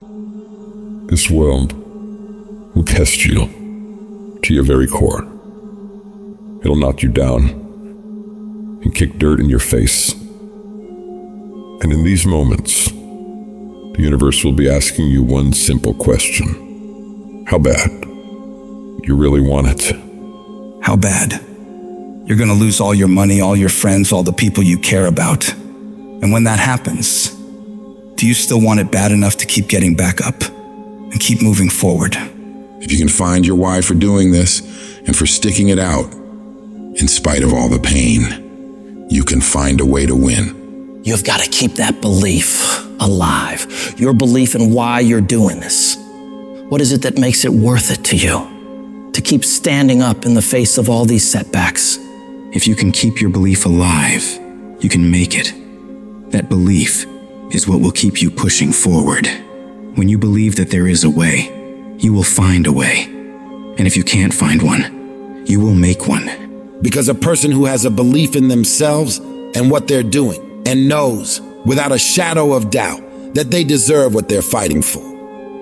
This world will test you to your very core. It'll knock you down and kick dirt in your face. And in these moments, the universe will be asking you one simple question How bad? You really want it? How bad? You're gonna lose all your money, all your friends, all the people you care about. And when that happens, do you still want it bad enough to keep getting back up and keep moving forward? If you can find your why for doing this and for sticking it out, in spite of all the pain, you can find a way to win. You've got to keep that belief alive, your belief in why you're doing this. What is it that makes it worth it to you to keep standing up in the face of all these setbacks? If you can keep your belief alive, you can make it. That belief is what will keep you pushing forward. When you believe that there is a way, you will find a way. And if you can't find one, you will make one. Because a person who has a belief in themselves and what they're doing and knows without a shadow of doubt that they deserve what they're fighting for,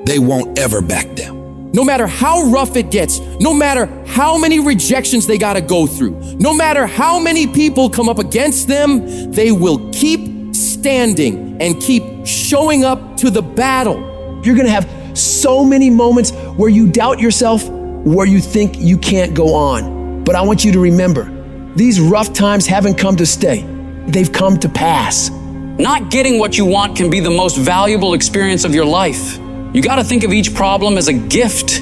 they won't ever back down. No matter how rough it gets, no matter how many rejections they got to go through, no matter how many people come up against them, they will keep standing and keep showing up to the battle. You're going to have so many moments where you doubt yourself, where you think you can't go on. But I want you to remember these rough times haven't come to stay, they've come to pass. Not getting what you want can be the most valuable experience of your life. You got to think of each problem as a gift,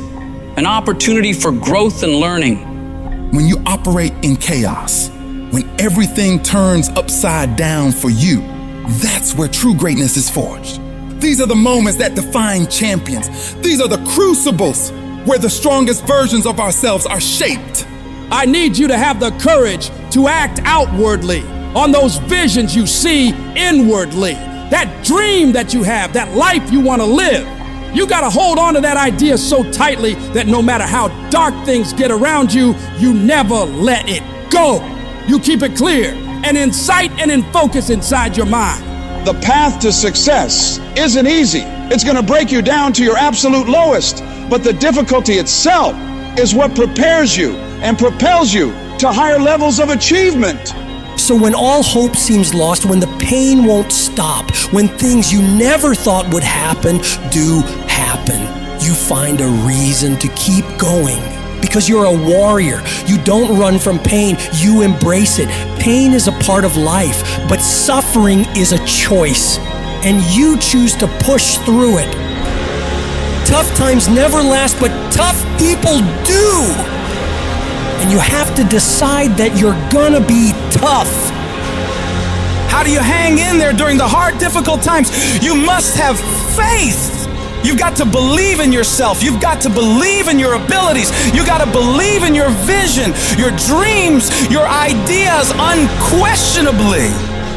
an opportunity for growth and learning. When you operate in chaos, when everything turns upside down for you, that's where true greatness is forged. These are the moments that define champions. These are the crucibles where the strongest versions of ourselves are shaped. I need you to have the courage to act outwardly on those visions you see inwardly. That dream that you have, that life you want to live. You got to hold on to that idea so tightly that no matter how dark things get around you, you never let it go. You keep it clear and in sight and in focus inside your mind. The path to success isn't easy. It's going to break you down to your absolute lowest. But the difficulty itself is what prepares you and propels you to higher levels of achievement. So, when all hope seems lost, when the pain won't stop, when things you never thought would happen do happen, you find a reason to keep going because you're a warrior. You don't run from pain, you embrace it. Pain is a part of life, but suffering is a choice, and you choose to push through it. Tough times never last, but tough people do. And you have to decide that you're gonna be tough. How do you hang in there during the hard, difficult times? You must have faith. You've got to believe in yourself. You've got to believe in your abilities. You got to believe in your vision, your dreams, your ideas unquestionably.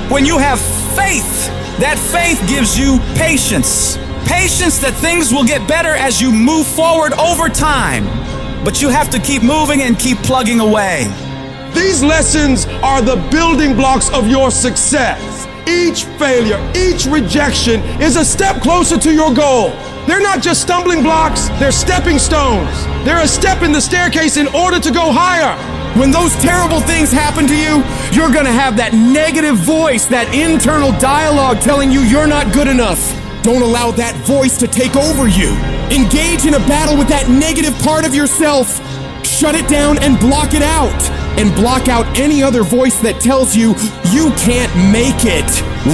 When you have faith, that faith gives you patience. Patience that things will get better as you move forward over time. But you have to keep moving and keep plugging away. These lessons are the building blocks of your success. Each failure, each rejection is a step closer to your goal. They're not just stumbling blocks, they're stepping stones. They're a step in the staircase in order to go higher. When those terrible things happen to you, you're gonna have that negative voice, that internal dialogue telling you you're not good enough. Don't allow that voice to take over you. Engage in a battle with that negative part of yourself. Shut it down and block it out. And block out any other voice that tells you you can't make it.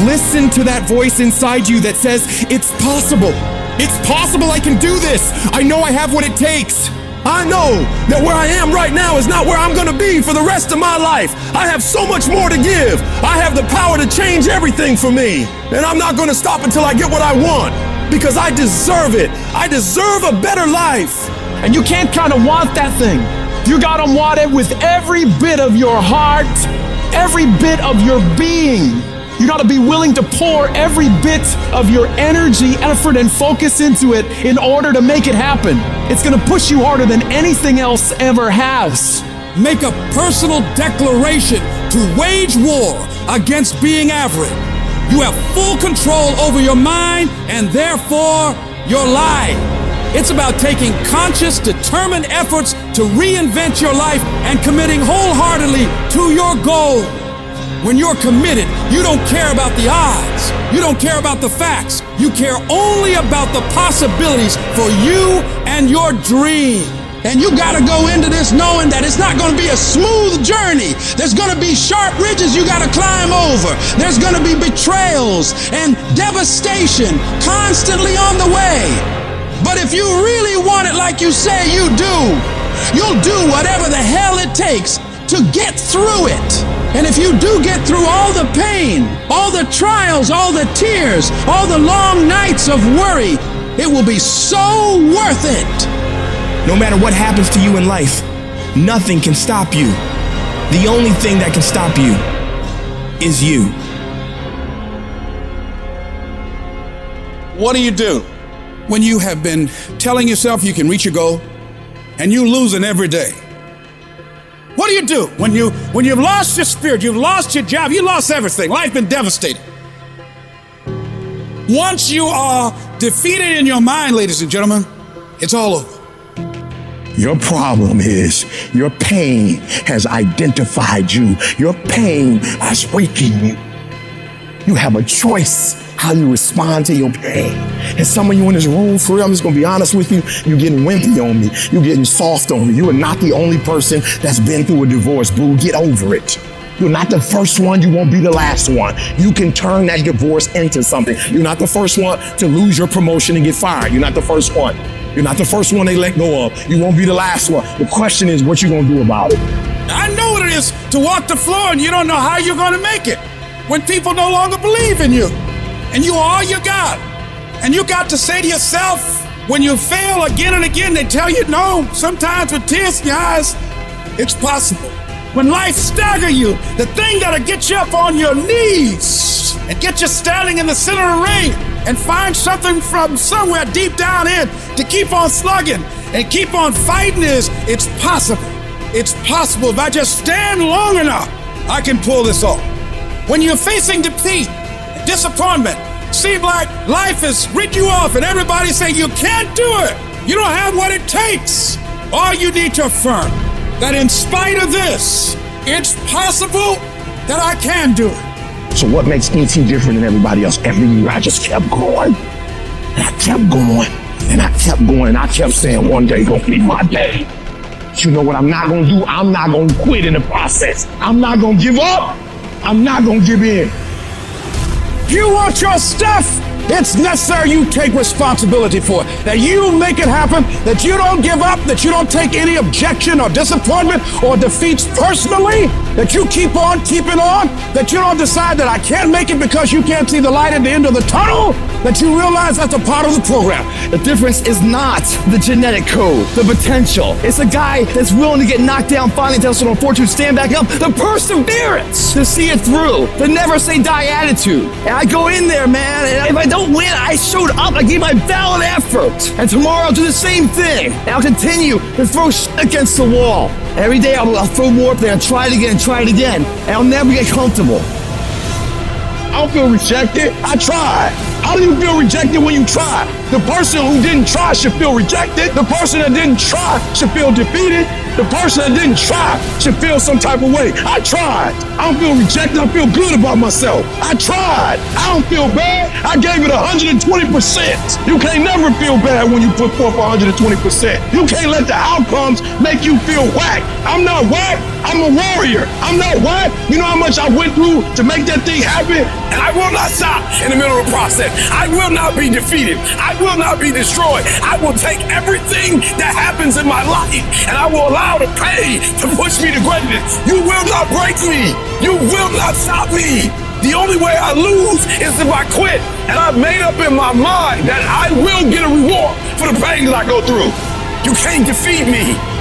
Listen to that voice inside you that says, It's possible. It's possible I can do this. I know I have what it takes. I know that where I am right now is not where I'm gonna be for the rest of my life. I have so much more to give. I have the power to change everything for me. And I'm not gonna stop until I get what I want because I deserve it. I deserve a better life. And you can't kind of want that thing. You gotta want it with every bit of your heart, every bit of your being. You gotta be willing to pour every bit of your energy, effort, and focus into it in order to make it happen. It's gonna push you harder than anything else ever has. Make a personal declaration to wage war against being average. You have full control over your mind and therefore your life. It's about taking conscious, determined efforts to reinvent your life and committing wholeheartedly to your goal. When you're committed, you don't care about the odds. You don't care about the facts. You care only about the possibilities for you and your dream. And you got to go into this knowing that it's not going to be a smooth journey. There's going to be sharp ridges you got to climb over. There's going to be betrayals and devastation constantly on the way. But if you really want it like you say you do, you'll do whatever the hell it takes to get through it. And if you do get through all the pain, all the trials, all the tears, all the long nights of worry, it will be so worth it. No matter what happens to you in life, nothing can stop you. The only thing that can stop you is you. What do you do when you have been telling yourself you can reach your goal and you losing every day? You do when you when you've lost your spirit, you've lost your job, you lost everything, life been devastated? Once you are defeated in your mind, ladies and gentlemen, it's all over. Your problem is your pain has identified you. Your pain has weakened you. You have a choice how you respond to your pain. And some of you in this room, for real, I'm just gonna be honest with you, you're getting wimpy on me. You're getting soft on me. You are not the only person that's been through a divorce, boo. Get over it. You're not the first one, you won't be the last one. You can turn that divorce into something. You're not the first one to lose your promotion and get fired. You're not the first one. You're not the first one they let go of. You won't be the last one. The question is what you gonna do about it. I know what it is to walk the floor and you don't know how you're gonna make it. When people no longer believe in you and you are all you got. And you got to say to yourself, when you fail again and again, they tell you no, sometimes with tears in your eyes, it's possible. When life stagger you, the thing that'll get you up on your knees and get you standing in the center of the ring and find something from somewhere deep down in to keep on slugging and keep on fighting is it's possible. It's possible. If I just stand long enough, I can pull this off. When you're facing defeat, disappointment, seem like life has written you off and everybody saying you can't do it. You don't have what it takes. All you need to affirm that in spite of this, it's possible that I can do it. So what makes ET different than everybody else? Every year I just kept going. And I kept going. And I kept going. And I kept saying one day gonna be my day. You know what I'm not gonna do? I'm not gonna quit in the process. I'm not gonna give up. I'm not gonna give in. You want your stuff? It's necessary you take responsibility for it. That you make it happen, that you don't give up, that you don't take any objection or disappointment or defeats personally, that you keep on keeping on, that you don't decide that I can't make it because you can't see the light at the end of the tunnel, that you realize that's a part of the program. The difference is not the genetic code, the potential. It's a guy that's willing to get knocked down, finally tested on fortune, stand back up, the perseverance to see it through, the never say die attitude. And I go in there, man, and if I don't win, I showed up, I gave my valid effort. And tomorrow I'll do the same thing. And I'll continue to throw against the wall. Every day I'll, I'll throw more up there and try it again and try it again. And I'll never get comfortable. I don't feel rejected. I tried. How do you feel rejected when you try? The person who didn't try should feel rejected. The person that didn't try should feel defeated. The person that didn't try should feel some type of way. I tried. I don't feel rejected. I feel good about myself. I tried. I don't feel bad. I gave it 120%. You can't never feel bad when you put forth 120%. You can't let the outcomes make you feel whack. I'm not whack. I'm a warrior. I'm not whack. You know how much I went through to make that thing happen? And I will not stop in the middle of the process. I will not be defeated. I will not be destroyed. I will take everything that happens in my life and I will allow the pain to push me to greatness. You will not break me. You will not stop me. The only way I lose is if I quit. And I've made up in my mind that I will get a reward for the pain that I go through. You can't defeat me.